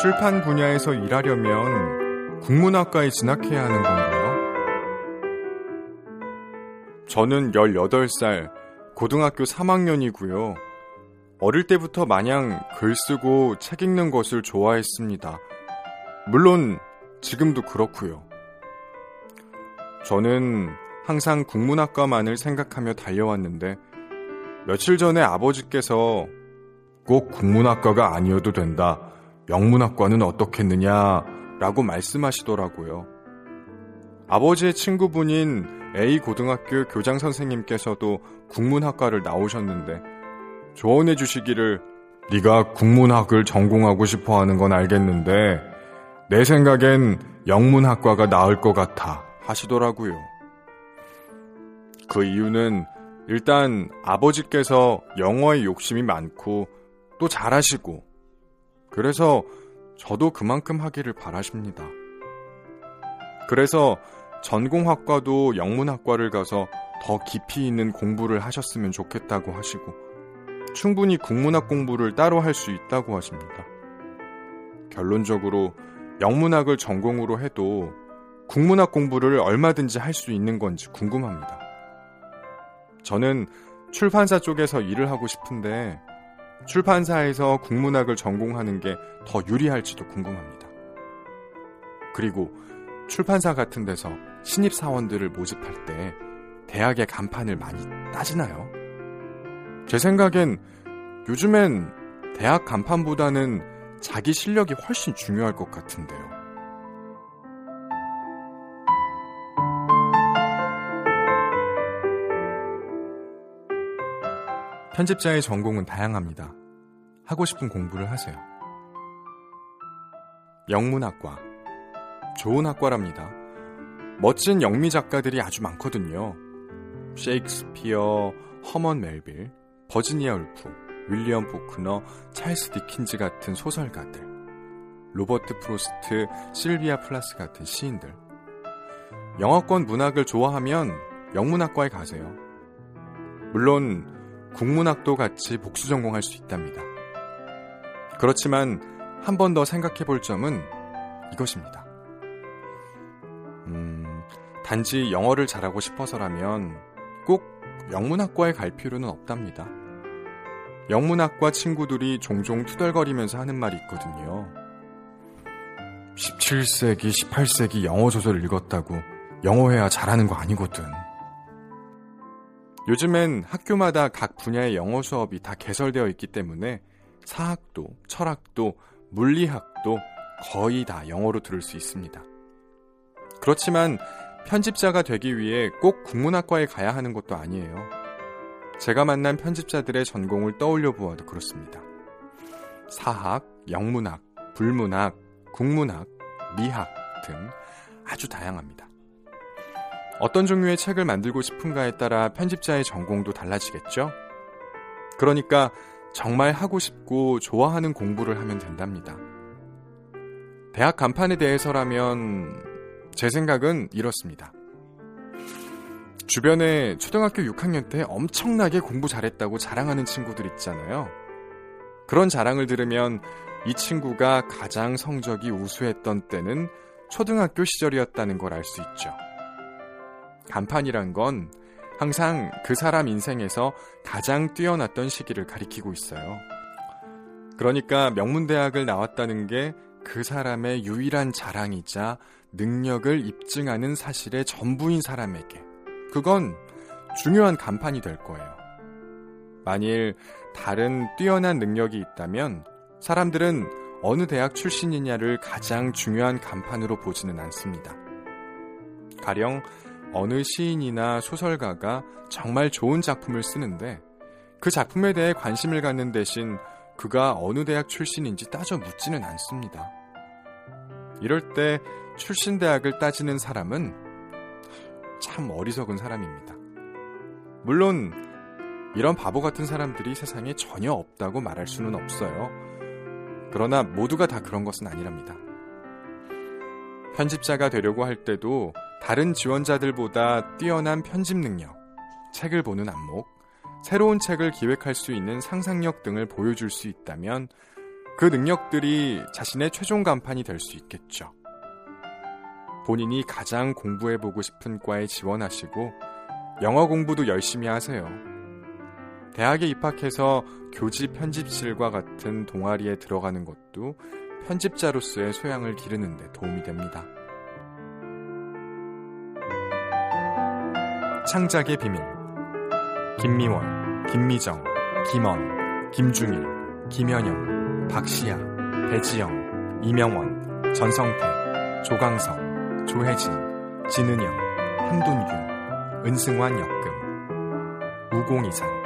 출판 분야에서 일하려면 국문학과에 진학해야 하는 건가요? 저는 18살 고등학교 3학년이고요. 어릴 때부터 마냥 글 쓰고 책 읽는 것을 좋아했습니다. 물론 지금도 그렇고요. 저는 항상 국문학과만을 생각하며 달려왔는데 며칠 전에 아버지께서 꼭 국문학과가 아니어도 된다. 영문학과는 어떻겠느냐 라고 말씀하시더라고요. 아버지의 친구분인 A 고등학교 교장 선생님께서도 국문학과를 나오셨는데 조언해 주시기를 네가 국문학을 전공하고 싶어 하는 건 알겠는데 내 생각엔 영문학과가 나을 것 같아 하시더라고요. 그 이유는 일단 아버지께서 영어에 욕심이 많고 또 잘하시고 그래서 저도 그만큼 하기를 바라십니다. 그래서 전공학과도 영문학과를 가서 더 깊이 있는 공부를 하셨으면 좋겠다고 하시고 충분히 국문학 공부를 따로 할 수 있다고 하십니다. 결론적으로 영문학을 전공으로 해도 국문학 공부를 얼마든지 할 수 있는 건지 궁금합니다. 저는 출판사 쪽에서 일을 하고 싶은데 출판사에서 국문학을 전공하는 게 더 유리할지도 궁금합니다. 그리고 출판사 같은 데서 신입 사원들을 모집할 때 대학의 간판을 많이 따지나요? 제 생각엔 요즘엔 대학 간판보다는 자기 실력이 훨씬 중요할 것 같은데요. 편집자의 전공은 다양합니다. 하고 싶은 공부를 하세요. 영문학과. 좋은 학과랍니다. 멋진 영미 작가들이 아주 많거든요. 셰익스피어, 허먼 멜빌, 버지니아 울프, 윌리엄 포크너, 찰스 디킨즈 같은 소설가들, 로버트 프로스트, 실비아 플라스 같은 시인들. 영어권 문학을 좋아하면 영문학과에 가세요. 물론 국문학도 같이 복수 전공할 수 있답니다. 그렇지만 한 번 더 생각해 볼 점은 이것입니다. 음, 단지 영어를 잘하고 싶어서라면 꼭 영문학과에 갈 필요는 없답니다. 영문학과 친구들이 종종 투덜거리면서 하는 말이 있거든요. 17세기, 18세기 영어 소설을 읽었다고 영어해야 잘하는 거 아니거든. 요즘엔 학교마다 각 분야의 영어 수업이 다 개설되어 있기 때문에 사학도, 철학도, 물리학도 거의 다 영어로 들을 수 있습니다. 그렇지만 편집자가 되기 위해 꼭 국문학과에 가야 하는 것도 아니에요. 제가 만난 편집자들의 전공을 떠올려 보아도 그렇습니다. 사학, 영문학, 불문학, 국문학, 미학 등 아주 다양합니다. 어떤 종류의 책을 만들고 싶은가에 따라 편집자의 전공도 달라지겠죠? 그러니까 정말 하고 싶고 좋아하는 공부를 하면 된답니다. 대학 간판에 대해서라면 제 생각은 이렇습니다. 주변에 초등학교 6학년 때 엄청나게 공부 잘했다고 자랑하는 친구들 있잖아요. 그런 자랑을 들으면 이 친구가 가장 성적이 우수했던 때는 초등학교 시절이었다는 걸 알 수 있죠. 간판이란 건 항상 그 사람 인생에서 가장 뛰어났던 시기를 가리키고 있어요. 그러니까 명문대학을 나왔다는 게 그 사람의 유일한 자랑이자 능력을 입증하는 사실의 전부인 사람에게 그건 중요한 간판이 될 거예요. 만일 다른 뛰어난 능력이 있다면 사람들은 어느 대학 출신이냐를 가장 중요한 간판으로 보지는 않습니다. 가령 어느 시인이나 소설가가 정말 좋은 작품을 쓰는데 그 작품에 대해 관심을 갖는 대신 그가 어느 대학 출신인지 따져 묻지는 않습니다. 이럴 때 출신 대학을 따지는 사람은 참 어리석은 사람입니다. 물론 이런 바보 같은 사람들이 세상에 전혀 없다고 말할 수는 없어요. 그러나 모두가 다 그런 것은 아니랍니다. 편집자가 되려고 할 때도 다른 지원자들보다 뛰어난 편집 능력, 책을 보는 안목, 새로운 책을 기획할 수 있는 상상력 등을 보여줄 수 있다면 그 능력들이 자신의 최종 간판이 될 수 있겠죠. 본인이 가장 공부해보고 싶은 과에 지원하시고 영어 공부도 열심히 하세요. 대학에 입학해서 교지 편집실과 같은 동아리에 들어가는 것도 편집자로서의 소양을 기르는데 도움이 됩니다. 창작의 비밀. 김미월, 김미정, 김원, 김중일, 김현영, 박시아, 배지영, 이명원, 전성태, 조강석, 조혜진, 진은영, 한돈규, 은승환 역금, 우공이산